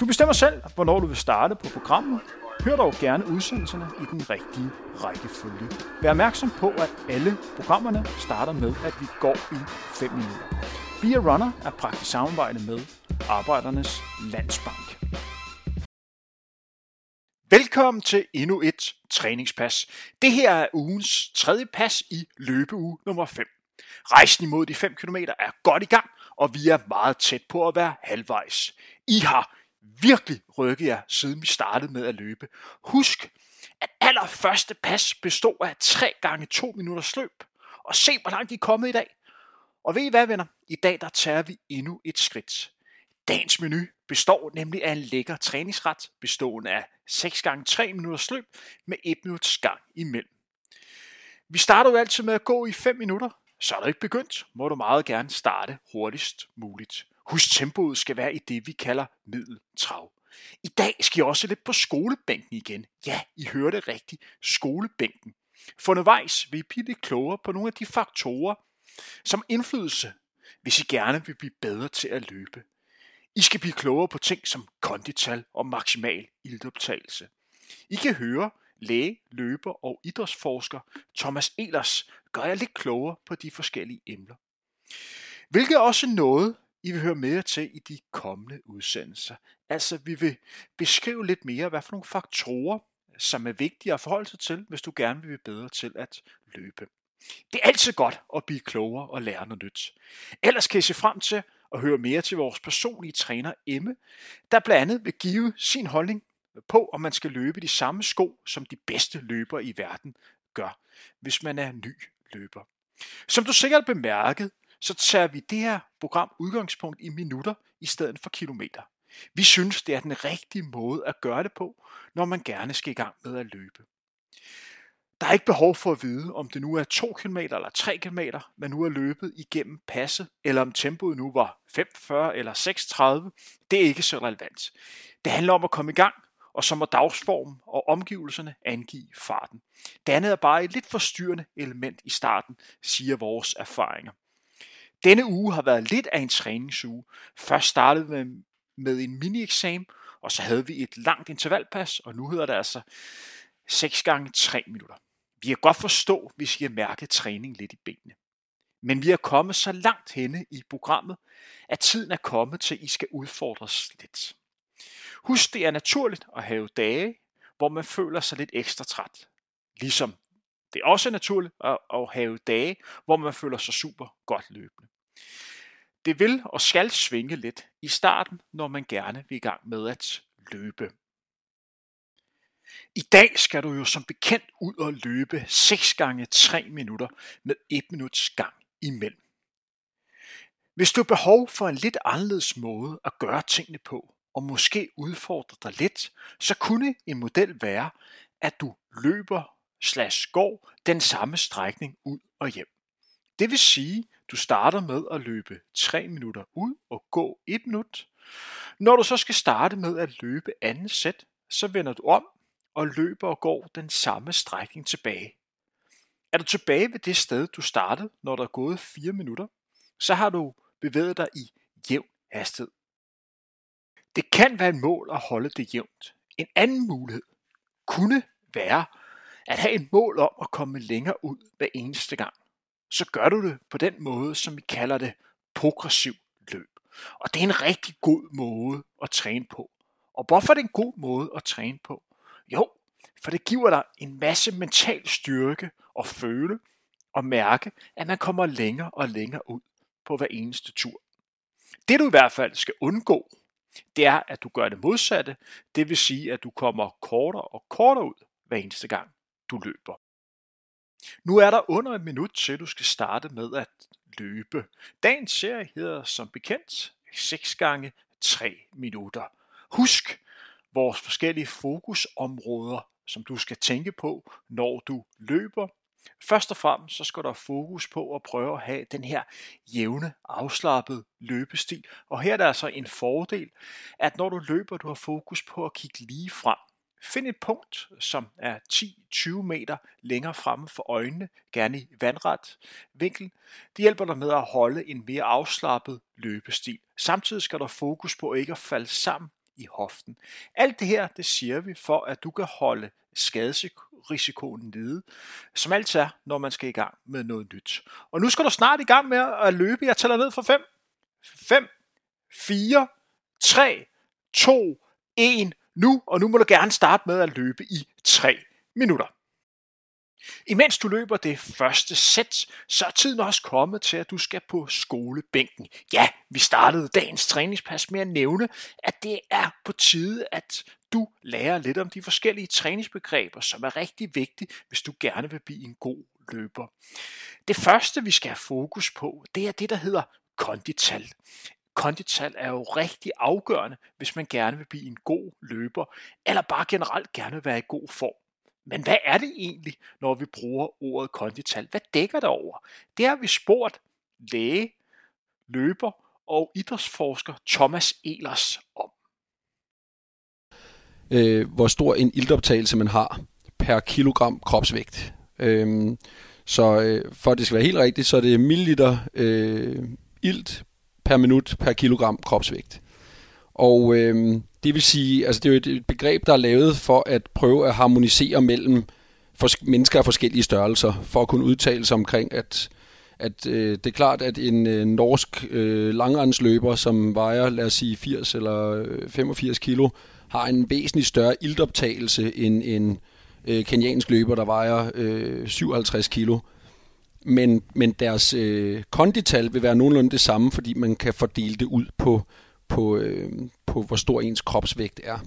Du bestemmer selv, hvornår du vil starte på programmet. Hør dog gerne udsendelserne i den rigtige rækkefølge. Vær opmærksom på, at alle programmerne starter med, at vi går i 5 minutter. Be a Runner er praktisk samarbejde med Arbejdernes Landsbank. Velkommen til endnu et træningspas. Det her er ugens tredje pas i løbeuge nummer 5. Rejsen imod de 5 km er godt i gang, og vi er meget tæt på at være halvvejs. I har virkelig rykke jer, siden vi startede med at løbe. Husk, at allerførste pas bestod af 3 gange 2 minutters løb. Og se, hvor langt I er kommet i dag. Og ved I hvad, venner? I dag der tager vi endnu et skridt. Dagens menu består nemlig af en lækker træningsret, bestående af 6 gange 3 minutters løb med 1 minuts gang imellem. Vi starter jo altid med at gå i 5 minutter, så er du ikke begyndt, må du meget gerne starte hurtigst muligt. Husk, tempoet skal være i det, vi kalder middeltrav. I dag skal jeg også lidt på skolebænken igen. Ja, I hørte rigtigt. Skolebænken. For undervejs vil I blive lidt klogere på nogle af de faktorer, som indflydelse, hvis I gerne vil blive bedre til at løbe. I skal blive klogere på ting som kondital og maksimal iltoptagelse. I kan høre læge, løber og idrætsforsker Thomas Elers gør jeg lidt klogere på de forskellige emner. Hvilket er også noget, i vil høre mere til i de kommende udsendelser. Altså, vi vil beskrive lidt mere, hvad for nogle faktorer, som er vigtige at forholde sig til, hvis du gerne vil blive bedre til at løbe. Det er altid godt at blive klogere og lære noget nyt. Ellers kan I se frem til at høre mere til vores personlige træner Emme, der blandt andet vil give sin holdning på, om man skal løbe de samme sko, som de bedste løbere i verden gør, hvis man er ny løber. Som du sikkert bemærket, så tager vi det her program udgangspunkt i minutter i stedet for kilometer. Vi synes, det er den rigtige måde at gøre det på, når man gerne skal i gang med at løbe. Der er ikke behov for at vide, om det nu er 2 km eller 3 km, man nu er løbet igennem passet, eller om tempoet nu var 45 eller 36. Det er ikke så relevant. Det handler om at komme i gang, og så må dagsformen og omgivelserne angive farten. Det andet er bare et lidt forstyrrende element i starten, siger vores erfaringer. Denne uge har været lidt af en træningsuge. Først startede vi med en mini-eksamen, og så havde vi et langt intervalpas, og nu hedder det altså 6 gange 3 minutter. Vi kan godt forstå, hvis I har mærket træning lidt i benene. Men vi er kommet så langt henne i programmet, at tiden er kommet til, at I skal udfordres lidt. Husk, det er naturligt at have dage, hvor man føler sig lidt ekstra træt. Ligesom det er også naturligt at, at have dage, hvor man føler sig super godt løbende. Det vil og skal svinge lidt i starten, når man gerne vil i gang med at løbe. I dag skal du jo som bekendt ud og løbe 6 gange 3 minutter med 1 minuts gang imellem. Hvis du har behov for en lidt anderledes måde at gøre tingene på, og måske udfordre dig lidt, så kunne en model være, at du løber slash går den samme strækning ud og hjem. Det vil sige, du starter med at løbe 3 minutter ud og gå 1 minut. Når du så skal starte med at løbe andet sæt, så vender du om og løber og går den samme strækning tilbage. Er du tilbage ved det sted, du startede, når der er gået 4 minutter, så har du bevæget dig i jævn hastighed. Det kan være et mål at holde det jævnt. En anden mulighed kunne være at have et mål om at komme længere ud hver eneste gang så gør du det på den måde, som vi kalder det progressiv løb. Og det er en rigtig god måde at træne på. Og hvorfor er det en god måde at træne på? Jo, for det giver dig en masse mental styrke og føle og mærke, at man kommer længere og længere ud på hver eneste tur. Det du i hvert fald skal undgå, det er, at du gør det modsatte. Det vil sige, at du kommer kortere og kortere ud hver eneste gang, du løber. Nu er der under et minut til, du skal starte med at løbe. Dagens serie hedder som bekendt 6 gange 3 minutter. Husk, vores forskellige fokusområder, som du skal tænke på, når du løber. Først og fremmest så skal der fokus på at prøve at have den her jævne, afslappet løbestil. Og her er der altså en fordel, at når du løber, du har fokus på at kigge lige frem. Find et punkt, som er 10-20 meter længere fremme for øjnene, gerne i vandret vinkel. Det hjælper dig med at holde en mere afslappet løbestil. Samtidig skal der fokus på ikke at falde sammen i hoften. Alt det her, det siger vi for, at du kan holde skadesrisikoen nede, som altid er, når man skal i gang med noget nyt. Og nu skal du snart i gang med at løbe. Jeg tæller ned fra 5. 5, 4, 3, 2, 1, nu, og nu må du gerne starte med at løbe i 3 minutter. Imens du løber det første sæt, så er tiden også kommet til, at du skal på skolebænken. Ja, vi startede dagens træningspas med at nævne, at det er på tide, at du lærer lidt om de forskellige træningsbegreber, som er rigtig vigtige, hvis du gerne vil blive en god løber. Det første, vi skal have fokus på, det er det, der hedder kondital. Kondital er jo rigtig afgørende, hvis man gerne vil blive en god løber, eller bare generelt gerne vil være i god form. Men hvad er det egentlig, når vi bruger ordet kondital? Hvad dækker det over? Det har vi spurgt læge, løber og idrætsforsker Thomas Elers om. Øh, hvor stor en iltoptagelse man har per kilogram kropsvægt. Øh, så øh, for at det skal være helt rigtigt, så er det milliliter øh, ilt per minut per kilogram kropsvægt. Og øh, det vil sige, altså det er jo et begreb, der er lavet for at prøve at harmonisere mellem mennesker af forskellige størrelser, for at kunne udtale sig omkring, at, at øh, det er klart, at en øh, norsk øh, langrendsløber, som vejer, lad os sige, 80 eller øh, 85 kilo, har en væsentlig større iltoptagelse end en øh, kenyansk løber, der vejer øh, 57 kilo. Men, men deres øh, kondital vil være nogenlunde det samme, fordi man kan fordele det ud på, på, øh, på hvor stor ens kropsvægt er.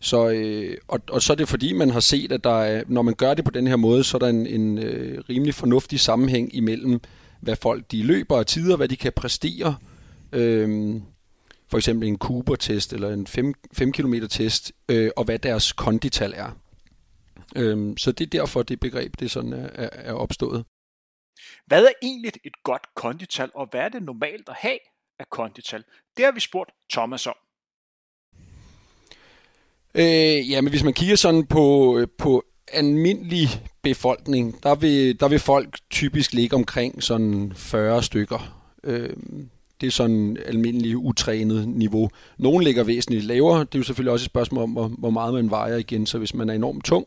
Så, øh, og, og så er det fordi, man har set, at der er, når man gør det på den her måde, så er der en, en øh, rimelig fornuftig sammenhæng imellem, hvad folk de løber og tider, hvad de kan præstere. Øh, for eksempel en Cooper-test eller en 5, 5 km test, øh, og hvad deres kondital er. Øh, så det er derfor, det begreb det sådan er, er opstået. Hvad er egentlig et godt kondital, og hvad er det normalt at have af kondital? Det har vi spurgt Thomas om. Øh, ja, men hvis man kigger sådan på, øh, på almindelig befolkning, der vil, der vil folk typisk ligge omkring sådan 40 stykker. Øh, det er sådan almindelig utrænet niveau. Nogle ligger væsentligt lavere. Det er jo selvfølgelig også et spørgsmål om, hvor, hvor meget man vejer igen. Så hvis man er enormt tung,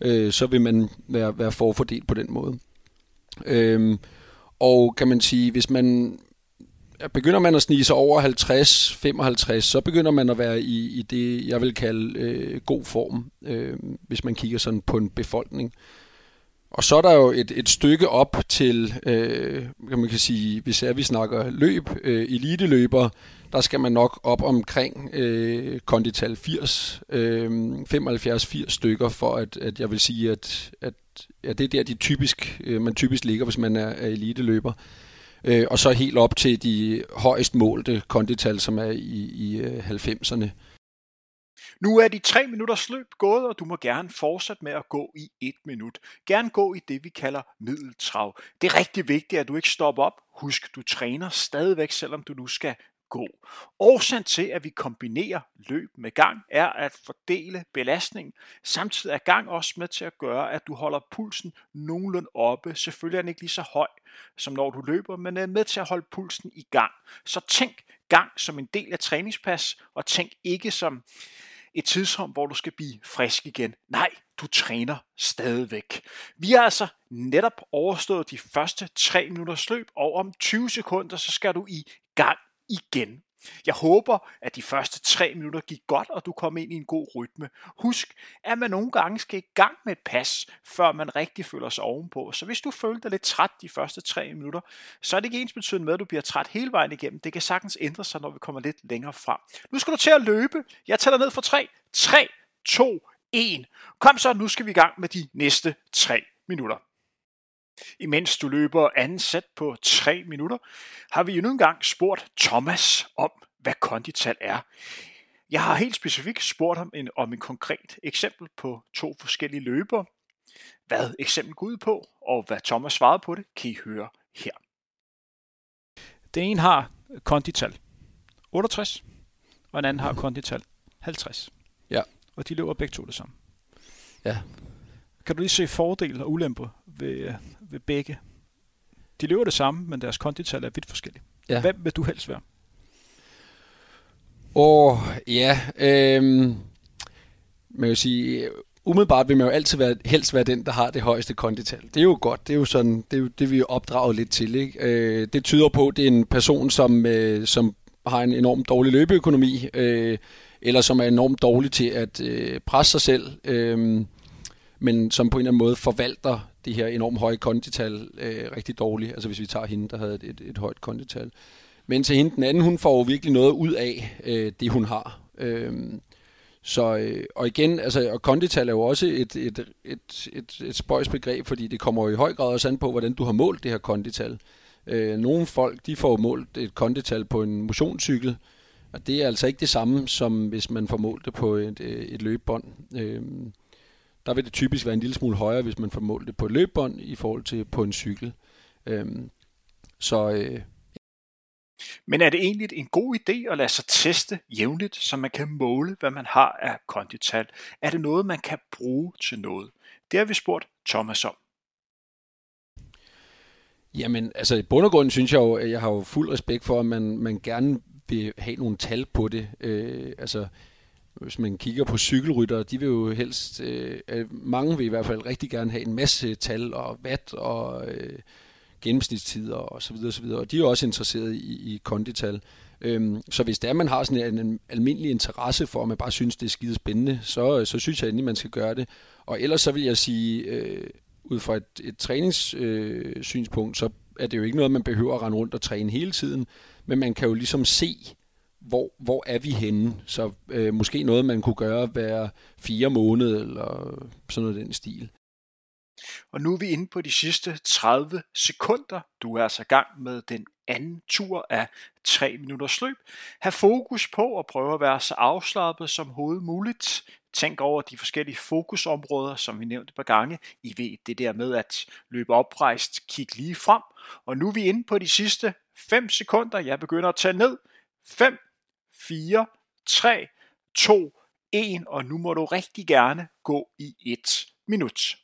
øh, så vil man være, være forfordelt på den måde. Øh, og kan man sige, hvis man begynder man at snige sig over 50-55, så begynder man at være i, i det, jeg vil kalde øh, god form, øh, hvis man kigger sådan på en befolkning. Og så er der jo et, et stykke op til, øh, kan man kan sige, hvis er, vi snakker løb, øh, eliteløber, der skal man nok op omkring øh, kondital 80, øh, 75-80 stykker, for at, at jeg vil sige, at, at ja, det er der, de typisk, øh, man typisk ligger, hvis man er, er eliteløber øh, og så helt op til de højst målte kondital, som er i, i øh, 90'erne. Nu er de tre minutters løb gået, og du må gerne fortsætte med at gå i et minut. Gerne gå i det, vi kalder middeltrav. Det er rigtig vigtigt, at du ikke stopper op. Husk, du træner stadigvæk, selvom du nu skal gå. Årsagen til, at vi kombinerer løb med gang, er at fordele belastningen. Samtidig er gang også med til at gøre, at du holder pulsen nogenlunde oppe. Selvfølgelig er den ikke lige så høj, som når du løber, men er med til at holde pulsen i gang. Så tænk gang som en del af træningspas, og tænk ikke som et tidsrum, hvor du skal blive frisk igen. Nej, du træner stadigvæk. Vi har altså netop overstået de første 3 minutters løb, og om 20 sekunder, så skal du i gang igen. Jeg håber, at de første tre minutter gik godt, og du kom ind i en god rytme. Husk, at man nogle gange skal i gang med et pas, før man rigtig føler sig ovenpå. Så hvis du følte dig lidt træt de første tre minutter, så er det ikke ens betydende med, at du bliver træt hele vejen igennem. Det kan sagtens ændre sig, når vi kommer lidt længere frem. Nu skal du til at løbe. Jeg tæller ned for 3. 3, 2, 1. Kom så, nu skal vi i gang med de næste 3 minutter. Imens du løber anden sæt på 3 minutter, har vi endnu en gang spurgt Thomas om, hvad kondital er. Jeg har helt specifikt spurgt ham en, om en konkret eksempel på to forskellige løbere. Hvad eksempel går ud på, og hvad Thomas svarede på det, kan I høre her. Den ene har kondital 68, og en anden har kondital 50. Ja. Og de løber begge to det samme. Ja. Kan du lige se fordele og ulemper ved, ved begge? De løber det samme, men deres kondital er vidt forskellige. Ja. Hvem vil du helst være? Åh, ja. Øhm, man vil sige, umiddelbart vil man jo altid være, helst være den, der har det højeste kondital. Det er jo godt. Det er jo sådan, det, er jo, det vi er opdraget lidt til. Ikke? Øh, det tyder på, at det er en person, som, øh, som har en enormt dårlig løbeøkonomi, øh, eller som er enormt dårlig til at øh, presse sig selv, øh, men som på en eller anden måde forvalter det her enormt høje kondital øh, rigtig dårligt. Altså hvis vi tager hende, der havde et, et, et højt kondital. Men til hende, den anden, hun får jo virkelig noget ud af øh, det, hun har. Øh, så, øh, og igen, altså, og kondital er jo også et, et, et, et, et spøjs begreb, fordi det kommer jo i høj grad også an på, hvordan du har målt det her kondital. Øh, nogle folk, de får målt et kondital på en motionscykel, og det er altså ikke det samme, som hvis man får målt det på et, øh, et løbebånd. Øh, der vil det typisk være en lille smule højere, hvis man får målt det på et løbebånd i forhold til på en cykel. Øh, så øh, men er det egentlig en god idé at lade sig teste jævnligt, så man kan måle, hvad man har af kondital? Er det noget, man kan bruge til noget? Det har vi spurgt Thomas om. Jamen, altså i bund og grund synes jeg jo, at jeg har jo fuld respekt for, at man, man gerne vil have nogle tal på det. Øh, altså, hvis man kigger på cykelryttere, de vil jo helst, øh, mange vil i hvert fald rigtig gerne have en masse tal og watt og øh, gennemsnitstider og så videre, og så videre. Og de er jo også interesseret i, i kondital. Øhm, så hvis det er, man har sådan en, en almindelig interesse for, at man bare synes, det er skide spændende, så, så synes jeg endelig, man skal gøre det. Og ellers så vil jeg sige, øh, ud fra et, et træningssynspunkt, øh, så er det jo ikke noget, man behøver at rende rundt og træne hele tiden, men man kan jo ligesom se, hvor, hvor er vi henne? Så øh, måske noget, man kunne gøre hver fire måneder, eller sådan noget den stil. Og nu er vi inde på de sidste 30 sekunder. Du er altså i gang med den anden tur af 3 minutters løb. Ha' fokus på at prøve at være så afslappet som hovedet muligt. Tænk over de forskellige fokusområder, som vi nævnte et par gange. I ved det der med at løbe oprejst, kig lige frem. Og nu er vi inde på de sidste 5 sekunder. Jeg begynder at tage ned. 5, 4, 3, 2, 1. Og nu må du rigtig gerne gå i et minut.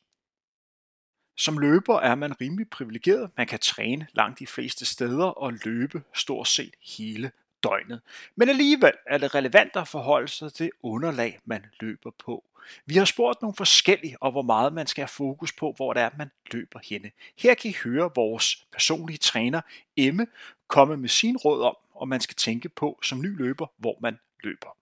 Som løber er man rimelig privilegeret. Man kan træne langt de fleste steder og løbe stort set hele døgnet. Men alligevel er det relevant at forholde sig til underlag, man løber på. Vi har spurgt nogle forskellige, og hvor meget man skal have fokus på, hvor det er, man løber henne. Her kan I høre vores personlige træner, Emme, komme med sin råd om, og man skal tænke på som ny løber, hvor man løber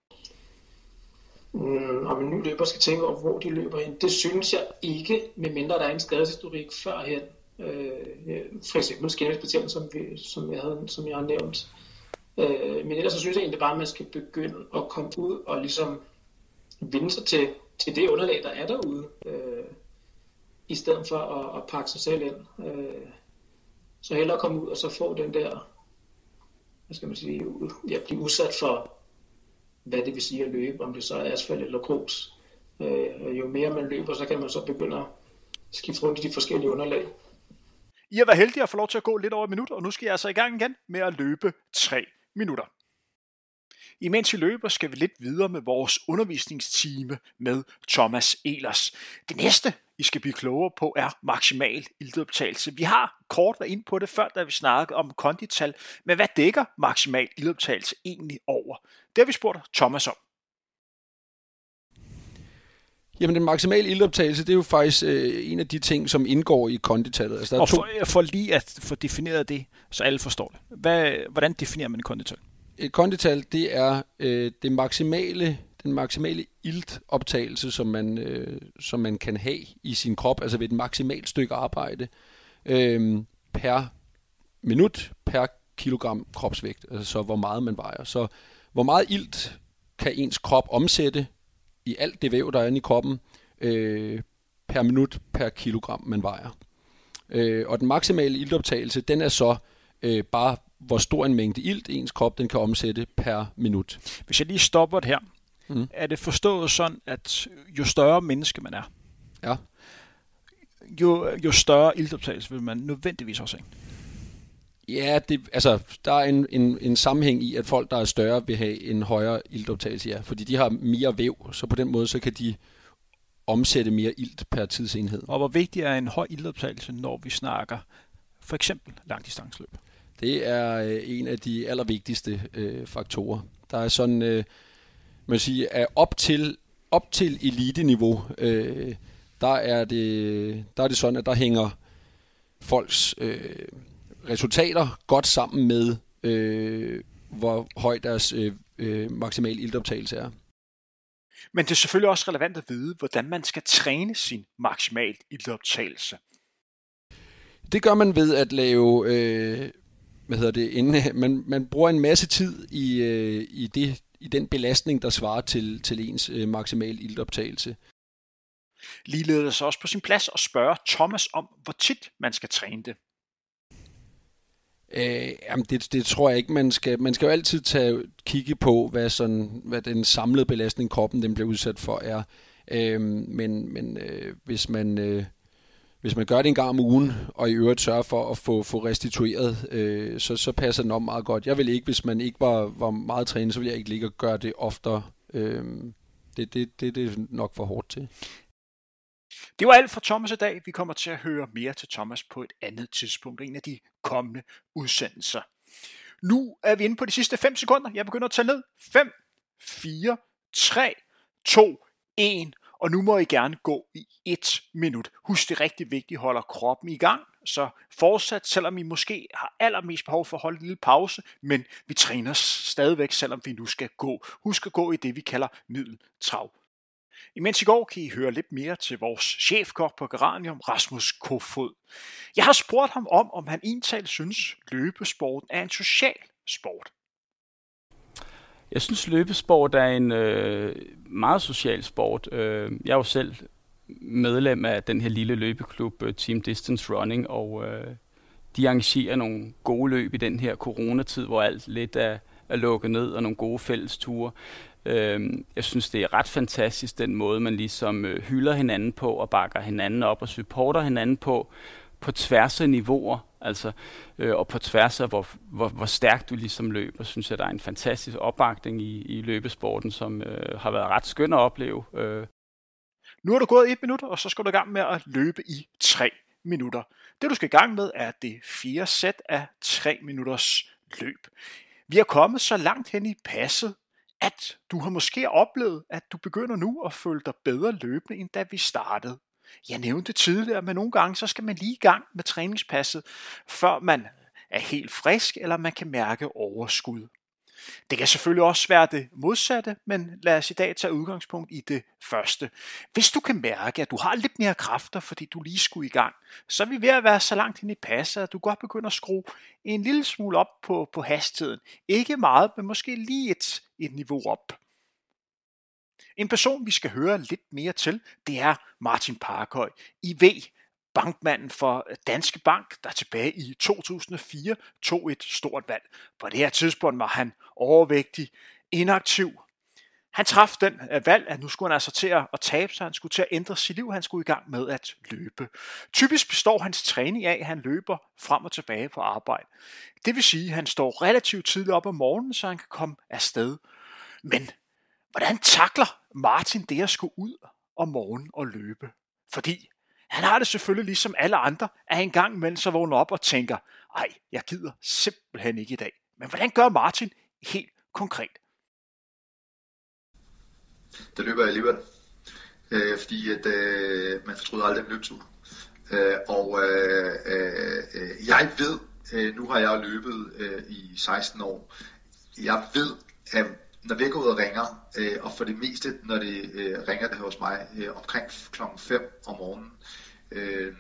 øh, mm, om en ny løber skal tænke over, hvor de løber hen. Det synes jeg ikke, medmindre der er en skadeshistorik førhen. Øh, øh, for eksempel skinnesbetjent, som, vi, som, jeg havde, som jeg har nævnt. Øh, men ellers så synes jeg egentlig bare, at man skal begynde at komme ud og ligesom vinde sig til, til det underlag, der er derude. Øh, I stedet for at, at pakke sig selv ind. Øh, så hellere komme ud og så få den der, hvad skal man sige, ja, blive udsat for hvad det vil sige at løbe, om det så er asfalt eller grus. Øh, jo mere man løber, så kan man så begynde at skifte rundt i de forskellige underlag. I har været heldige at få lov til at gå lidt over et minut, og nu skal jeg altså i gang igen med at løbe 3 minutter. Imens vi løber, skal vi lidt videre med vores undervisningstime med Thomas Elers. Det næste, I skal blive klogere på, er maksimal ildoptagelse. Vi har kort været ind på det før, da vi snakkede om kondital, men hvad dækker maksimal ildoptagelse egentlig over? Det har vi spurgt Thomas om. Jamen den maksimale ildoptagelse, det er jo faktisk øh, en af de ting, som indgår i konditallet. Altså, der og for, to... for lige at få defineret det, så alle forstår det. Hvad, hvordan definerer man kondital? Et kondital, det er øh, det maksimale, den maksimale iltoptagelse, som man, øh, som man kan have i sin krop, altså ved et maksimalt stykke arbejde øh, per minut per kilogram kropsvægt, altså så hvor meget man vejer. Så hvor meget ilt kan ens krop omsætte i alt det væv, der er inde i kroppen, øh, per minut per kilogram man vejer. Øh, og den maksimale iltoptagelse, den er så øh, bare hvor stor en mængde ilt ens krop den kan omsætte per minut. Hvis jeg lige stopper det her, mm. er det forstået sådan, at jo større menneske man er, ja. jo, jo større iltoptagelse vil man nødvendigvis også have? Ja, det, altså, der er en, en, en sammenhæng i, at folk, der er større, vil have en højere iltoptagelse, ja, fordi de har mere væv, så på den måde, så kan de omsætte mere ilt per tidsenhed. Og hvor vigtig er en høj iltoptagelse, når vi snakker for eksempel langdistansløb? Det er øh, en af de allervigtigste øh, faktorer. Der er sådan, øh, man sige, at op til, op til elite-niveau, øh, der, er det, der er det sådan, at der hænger folks øh, resultater godt sammen med, øh, hvor høj deres øh, øh, maksimale iltoptagelse er. Men det er selvfølgelig også relevant at vide, hvordan man skal træne sin maksimal iltoptagelse. Det gør man ved at lave, øh, hvad hedder det, inden, man, man bruger en masse tid i, øh, i, det, i den belastning, der svarer til, til ens øh, maksimal iltoptagelse. Ligeledes også på sin plads at spørge Thomas om, hvor tit man skal træne det. Øh, jamen det, det tror jeg ikke, man skal. Man skal jo altid tage, kigge på, hvad, sådan, hvad den samlede belastning, kroppen den bliver udsat for, er. Øh, men men øh, hvis man... Øh, hvis man gør det en gang om ugen, og i øvrigt sørger for at få, få restitueret, øh, så, så passer den om meget godt. Jeg vil ikke, hvis man ikke var, var meget trænet, så vil jeg ikke ligge og gøre det oftere. Øh, det, det, det, det er nok for hårdt til. Det var alt fra Thomas i dag. Vi kommer til at høre mere til Thomas på et andet tidspunkt, en af de kommende udsendelser. Nu er vi inde på de sidste 5 sekunder. Jeg begynder at tage ned. 5, 4, 3, 2, 1. Og nu må I gerne gå i et minut. Husk det er rigtig vigtigt, holder kroppen i gang. Så fortsat, selvom I måske har allermest behov for at holde en lille pause, men vi træner stadigvæk, selvom vi nu skal gå. Husk at gå i det, vi kalder middeltrav Imens i går kan I høre lidt mere til vores chefkok på Geranium, Rasmus Kofod. Jeg har spurgt ham om, om han egentlig synes, løbesporten er en social sport. Jeg synes, løbesport er en øh, meget social sport. Øh, jeg er jo selv medlem af den her lille løbeklub øh, Team Distance Running, og øh, de arrangerer nogle gode løb i den her coronatid, hvor alt lidt er, er lukket ned, og nogle gode fællesture. Øh, jeg synes, det er ret fantastisk, den måde, man ligesom øh, hylder hinanden på, og bakker hinanden op og supporter hinanden på, på tværs af niveauer, altså, øh, og på tværs af, hvor, hvor, hvor stærkt du ligesom løber, synes jeg, der er en fantastisk opbakning i, i løbesporten, som øh, har været ret skøn at opleve. Øh. Nu er du gået et minut, og så skal du i gang med at løbe i tre minutter. Det du skal i gang med er det fjerde sæt af tre minutters løb. Vi er kommet så langt hen i passet, at du har måske oplevet, at du begynder nu at føle dig bedre løbende, end da vi startede. Jeg nævnte tidligere, men nogle gange så skal man lige i gang med træningspasset, før man er helt frisk, eller man kan mærke overskud. Det kan selvfølgelig også være det modsatte, men lad os i dag tage udgangspunkt i det første. Hvis du kan mærke, at du har lidt mere kræfter, fordi du lige skulle i gang, så er vi ved at være så langt ind i passet, at du godt begynder at skrue en lille smule op på, på hastigheden. Ikke meget, men måske lige et, et niveau op. En person, vi skal høre lidt mere til, det er Martin Parkhøj. I V, bankmanden for Danske Bank, der tilbage i 2004 tog et stort valg. På det her tidspunkt var han overvægtig, inaktiv. Han traf den øh, valg, at nu skulle han altså til at tabe sig, han skulle til at ændre sit liv, han skulle i gang med at løbe. Typisk består hans træning af, at han løber frem og tilbage på arbejde. Det vil sige, at han står relativt tidligt op om morgenen, så han kan komme afsted. Men hvordan takler Martin det at skulle ud om morgenen og løbe? Fordi han har det selvfølgelig ligesom alle andre, at en gang imellem så vågner op og tænker, ej, jeg gider simpelthen ikke i dag. Men hvordan gør Martin helt konkret? Det løber jeg alligevel. Øh, fordi at, øh, man fortryder aldrig en løbetur. Øh, og øh, øh, øh jeg ved, øh, nu har jeg løbet øh, i 16 år, jeg ved, at når vi går ud og ringer, øh, og for det meste, når det øh, ringer det hos mig øh, omkring klokken 5 om morgenen, øh,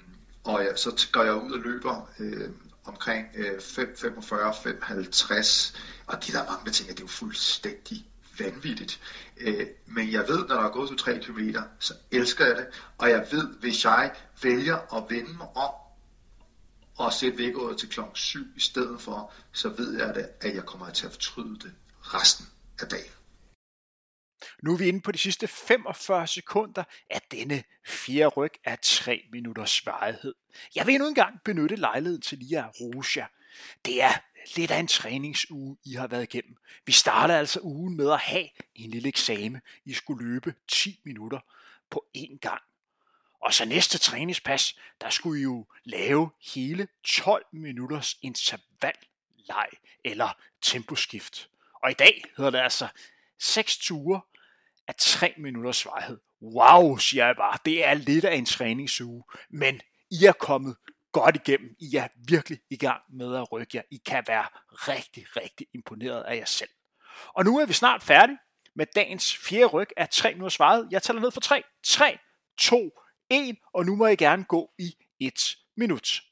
og ja, så går jeg ud og løber øh, omkring øh, 5.45, 5.50, og de der mange ting, det er jo fuldstændig vanvittigt. Øh, men jeg ved, når der er gået til 3 km, så elsker jeg det, og jeg ved, hvis jeg vælger at vende mig om, og sætte vækkeåret til klokken 7 i stedet for, så ved jeg det, at jeg kommer til at fortryde det resten af dagen. Nu er vi inde på de sidste 45 sekunder af denne fjerde ryg af 3 minutters varighed. Jeg vil endnu engang benytte lejligheden til lige at rose jer. Det er lidt af en træningsuge, I har været igennem. Vi starter altså ugen med at have en lille eksamen. I skulle løbe 10 minutter på én gang. Og så næste træningspas, der skulle I jo lave hele 12 minutters intervalleg eller temposkift. Og i dag hedder det altså 6 ture af 3 minutters varighed. Wow, siger jeg bare. Det er lidt af en træningsuge, men I er kommet godt igennem. I er virkelig i gang med at rykke jer. I kan være rigtig, rigtig imponeret af jer selv. Og nu er vi snart færdige med dagens fjerde ryg af 3 minutters varighed. Jeg tæller ned for 3. 3, 2, 1, og nu må I gerne gå i 1 minut.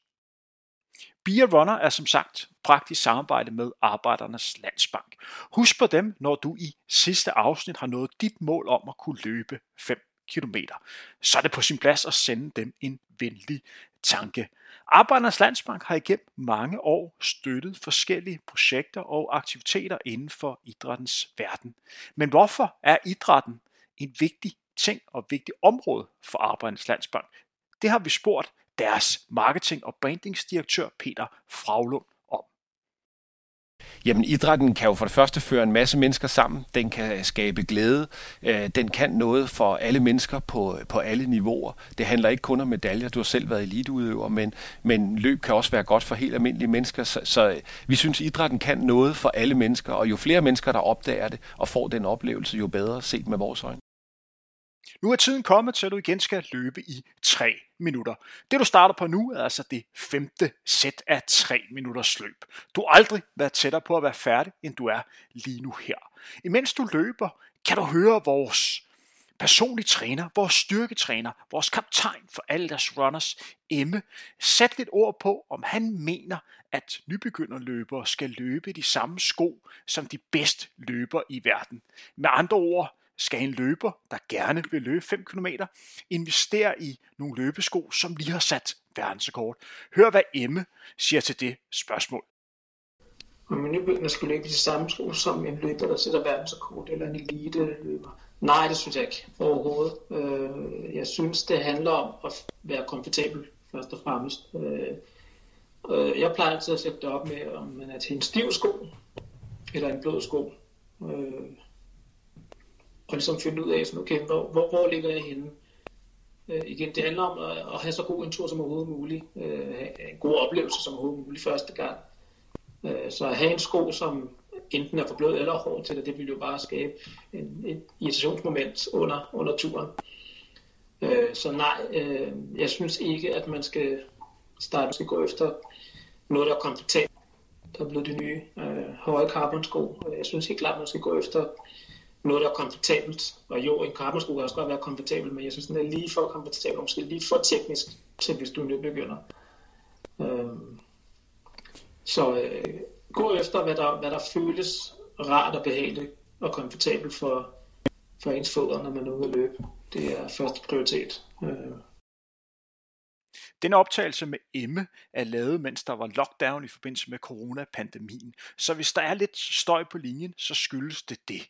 Beer Runner er som sagt praktisk samarbejde med Arbejdernes Landsbank. Husk på dem, når du i sidste afsnit har nået dit mål om at kunne løbe 5 km. Så er det på sin plads at sende dem en venlig tanke. Arbejdernes Landsbank har igennem mange år støttet forskellige projekter og aktiviteter inden for idrættens verden. Men hvorfor er idrætten en vigtig ting og vigtigt område for Arbejdernes Landsbank? Det har vi spurgt deres marketing- og brandingsdirektør Peter Fraglund om. Jamen idrætten kan jo for det første føre en masse mennesker sammen. Den kan skabe glæde. Øh, den kan noget for alle mennesker på, på alle niveauer. Det handler ikke kun om medaljer. Du har selv været eliteudøver, men, men løb kan også være godt for helt almindelige mennesker. Så, så vi synes, idrætten kan noget for alle mennesker. Og jo flere mennesker, der opdager det og får den oplevelse, jo bedre set med vores øjne. Nu er tiden kommet til, at du igen skal løbe i 3 minutter. Det du starter på nu er altså det femte sæt af 3 minutters løb. Du har aldrig været tættere på at være færdig, end du er lige nu her. Imens du løber, kan du høre vores personlige træner, vores styrketræner, vores kaptajn for alle deres runners, Emme, sætte lidt ord på, om han mener, at nybegynderløbere skal løbe de samme sko som de bedst løbere i verden. Med andre ord, skal en løber, der gerne vil løbe 5 km, investere i nogle løbesko, som lige har sat verdensrekord. Hør, hvad Emme siger til det spørgsmål. Når man nybegynder skal løbe de samme sko som en løber, der sætter verdensrekord, eller en elite løber. Nej, det synes jeg ikke overhovedet. Øh, jeg synes, det handler om at være komfortabel, først og fremmest. Øh, øh, jeg plejer altid at sætte det op med, om man er til en stiv sko, eller en blød sko øh, og ligesom finde ud af, sådan, okay, hvor, hvor, hvor ligger jeg henne? Øh, igen, det handler om at, at have så god en tur som overhovedet muligt, øh, have en god oplevelse som overhovedet muligt første gang. Øh, så at have en sko, som enten er for blød eller hård til det, det vil jo bare skabe en, et irritationsmoment under, under turen. Øh, så nej, øh, jeg synes ikke, at man skal starte, skal gå efter noget, der er komfortabelt. Der er blevet de nye øh, høje carbon-sko. Jeg synes helt klart, at man skal gå efter noget, der er komfortabelt. Og jo, en carbonsko kan også godt være komfortabel, men jeg synes, den er lige for komfortabel, og måske lige for teknisk til, hvis du er nybegynder. Øhm, så øh, gå efter, hvad der, hvad der føles rart og behageligt og komfortabelt for, for ens fødder, når man er ude at løbe. Det er første prioritet. Øh, den optagelse med Emme er lavet, mens der var lockdown i forbindelse med coronapandemien. Så hvis der er lidt støj på linjen, så skyldes det det.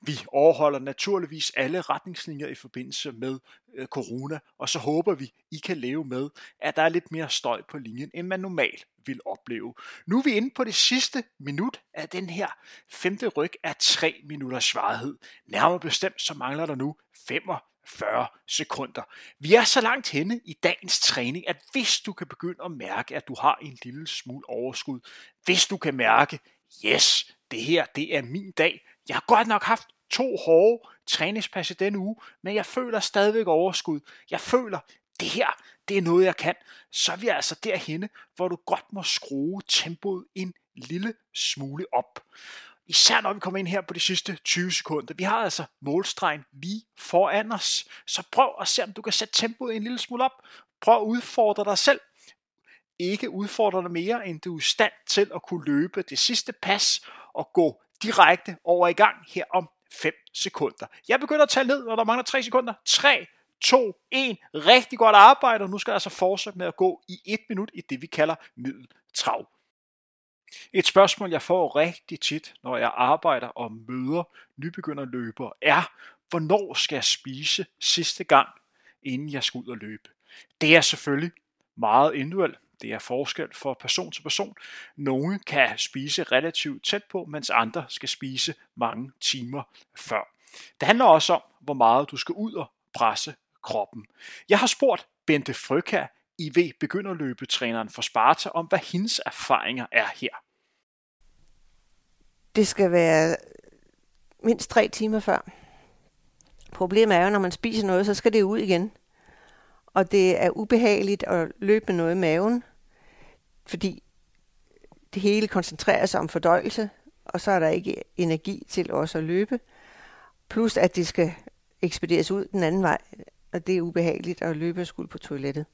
Vi overholder naturligvis alle retningslinjer i forbindelse med øh, corona, og så håber vi, I kan leve med, at der er lidt mere støj på linjen, end man normalt vil opleve. Nu er vi inde på det sidste minut af den her femte ryg af 3 minutters svarhed. Nærmere bestemt så mangler der nu 45 40 sekunder. Vi er så langt henne i dagens træning, at hvis du kan begynde at mærke, at du har en lille smule overskud, hvis du kan mærke, yes, det her, det er min dag. Jeg har godt nok haft to hårde træningspas i denne uge, men jeg føler stadigvæk overskud. Jeg føler, det her, det er noget, jeg kan. Så er vi altså derhenne, hvor du godt må skrue tempoet en lille smule op. Især når vi kommer ind her på de sidste 20 sekunder. Vi har altså målstregen lige foran os. Så prøv at se, om du kan sætte tempoet en lille smule op. Prøv at udfordre dig selv. Ikke udfordre dig mere, end du er i stand til at kunne løbe det sidste pas og gå direkte over i gang her om 5 sekunder. Jeg begynder at tælle ned, når der mangler 3 sekunder. 3, 2, 1. Rigtig godt arbejde, og nu skal jeg altså fortsætte med at gå i 1 minut i det, vi kalder middeltrav. Et spørgsmål, jeg får rigtig tit, når jeg arbejder og møder nybegynderløbere, er, hvornår skal jeg spise sidste gang, inden jeg skal ud og løbe? Det er selvfølgelig meget individuelt. Det er forskel fra person til person. Nogle kan spise relativt tæt på, mens andre skal spise mange timer før. Det handler også om, hvor meget du skal ud og presse kroppen. Jeg har spurgt Bente Frøkær, IV begynderløbetræneren for Sparta, om hvad hendes erfaringer er her. Det skal være mindst tre timer før. Problemet er jo, når man spiser noget, så skal det ud igen. Og det er ubehageligt at løbe med noget i maven, fordi det hele koncentrerer sig om fordøjelse, og så er der ikke energi til også at løbe. Plus at det skal ekspederes ud den anden vej, og det er ubehageligt at løbe og skulle på toilettet.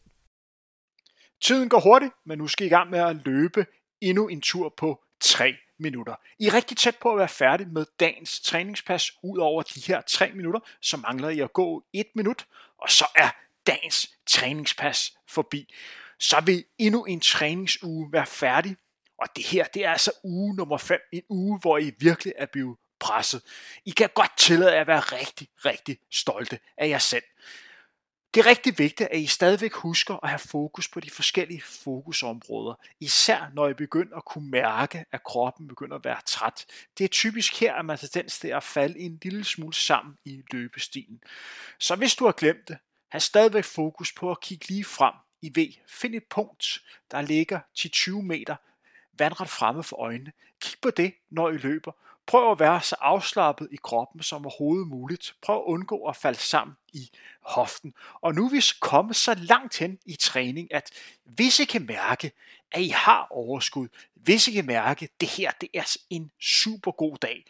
Tiden går hurtigt, men nu skal I i gang med at løbe endnu en tur på 3 minutter. I er rigtig tæt på at være færdig med dagens træningspas. Ud over de her 3 minutter, så mangler I at gå 1 minut, og så er dagens træningspas forbi. Så vil endnu en træningsuge være færdig. Og det her, det er altså uge nummer 5. En uge, hvor I virkelig er blevet presset. I kan godt tillade at være rigtig, rigtig stolte af jer selv. Det er rigtig vigtigt, at I stadigvæk husker at have fokus på de forskellige fokusområder, især når I begynder at kunne mærke, at kroppen begynder at være træt. Det er typisk her, at man har tendens til at falde en lille smule sammen i løbestilen. Så hvis du har glemt det, have stadigvæk fokus på at kigge lige frem i V. Find et punkt, der ligger til 20 meter vandret fremme for øjnene. Kig på det, når I løber, Prøv at være så afslappet i kroppen som overhovedet muligt. Prøv at undgå at falde sammen i hoften. Og nu er vi kommet så langt hen i træning, at hvis I kan mærke, at I har overskud, hvis I kan mærke, at det her det er en super god dag,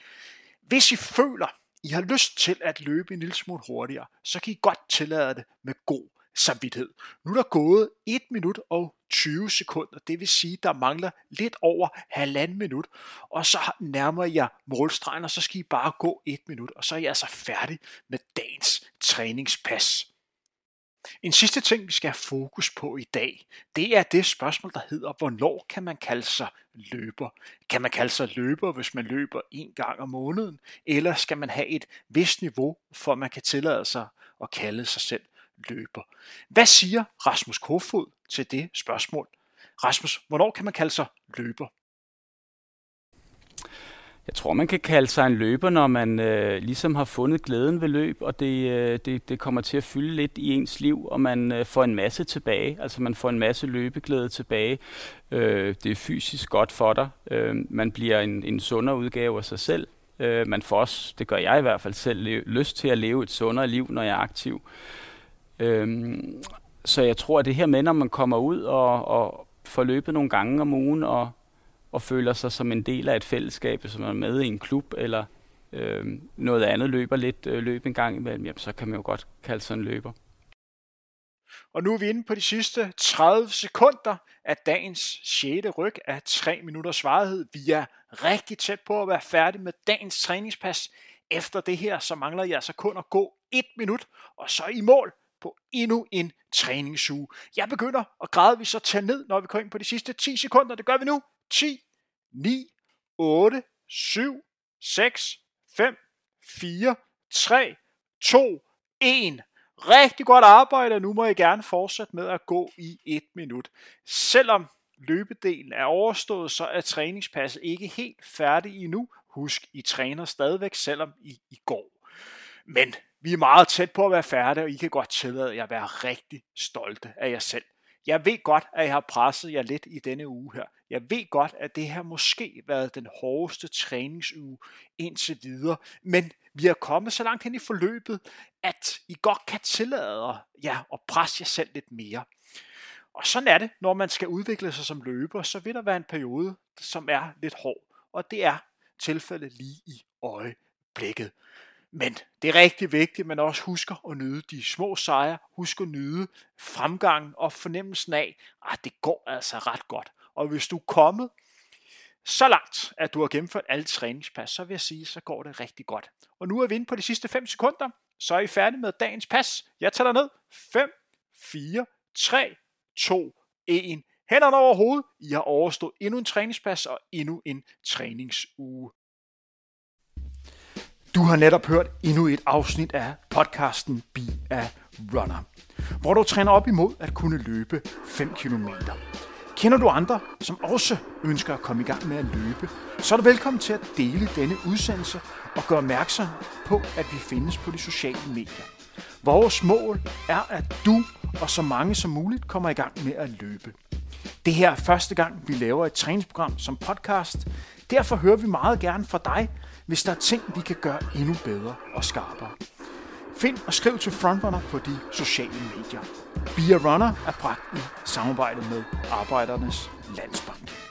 hvis I føler, I har lyst til at løbe en lille smule hurtigere, så kan I godt tillade det med god samvittighed. Nu er der gået 1 minut og 20 sekunder, det vil sige, der mangler lidt over halvanden minut, og så nærmer jeg målstregen, og så skal I bare gå 1 minut, og så er jeg altså færdig med dagens træningspas. En sidste ting, vi skal have fokus på i dag, det er det spørgsmål, der hedder, hvornår kan man kalde sig løber? Kan man kalde sig løber, hvis man løber en gang om måneden? Eller skal man have et vist niveau, for at man kan tillade sig at kalde sig selv løber. Hvad siger Rasmus Kofod til det spørgsmål? Rasmus, hvornår kan man kalde sig løber? Jeg tror, man kan kalde sig en løber, når man øh, ligesom har fundet glæden ved løb, og det, øh, det, det kommer til at fylde lidt i ens liv, og man øh, får en masse tilbage. Altså man får en masse løbeglæde tilbage. Øh, det er fysisk godt for dig. Øh, man bliver en, en sundere udgave af sig selv. Øh, man får også, det gør jeg i hvert fald selv, lyst til at leve et sundere liv, når jeg er aktiv. Øhm, så jeg tror, at det her med, når man kommer ud og, og får løbet nogle gange om ugen og, og føler sig som en del af et fællesskab, som er med i en klub eller øh, noget andet løber lidt øh, løb en gang imellem, jamen, så kan man jo godt kalde sig en løber. Og nu er vi inde på de sidste 30 sekunder af dagens 6. ryg af 3 minutters varighed. Vi er rigtig tæt på at være færdige med dagens træningspas. Efter det her, så mangler jeg altså kun at gå 1 minut, og så i mål på endnu en træningsuge. Jeg begynder at gradvist så tage ned, når vi kommer ind på de sidste 10 sekunder. Det gør vi nu. 10, 9, 8, 7, 6, 5, 4, 3, 2, 1. Rigtig godt arbejde, nu må jeg gerne fortsætte med at gå i et minut. Selvom løbedelen er overstået, så er træningspasset ikke helt færdig endnu. Husk, I træner stadigvæk, selvom I i går. Men vi er meget tæt på at være færdige, og I kan godt tillade jer at være rigtig stolte af jer selv. Jeg ved godt, at jeg har presset jer lidt i denne uge her. Jeg ved godt, at det her måske været den hårdeste træningsuge indtil videre, men vi er kommet så langt hen i forløbet, at I godt kan tillade jer at presse jer selv lidt mere. Og sådan er det, når man skal udvikle sig som løber, så vil der være en periode, som er lidt hård. Og det er tilfældet lige i øjeblikket. Men det er rigtig vigtigt, at man også husker at nyde de små sejre, husk at nyde fremgangen og fornemmelsen af, at det går altså ret godt. Og hvis du er kommet så langt, at du har gennemført alle træningspas, så vil jeg sige, så går det rigtig godt. Og nu er vi inde på de sidste 5 sekunder så er I færdige med dagens pas. Jeg tæller ned. 5, 4, 3, 2, 1. Hænderne over hovedet. I har overstået endnu en træningspas og endnu en træningsuge. Du har netop hørt endnu et afsnit af podcasten Be a Runner, hvor du træner op imod at kunne løbe 5 km. Kender du andre, som også ønsker at komme i gang med at løbe, så er du velkommen til at dele denne udsendelse og gøre opmærksom på, at vi findes på de sociale medier. Vores mål er, at du og så mange som muligt kommer i gang med at løbe. Det her er første gang, vi laver et træningsprogram som podcast. Derfor hører vi meget gerne fra dig, hvis der er ting, vi kan gøre endnu bedre og skarpere. Find og skriv til Frontrunner på de sociale medier. Be a Runner er bragt i samarbejde med Arbejdernes Landsbank.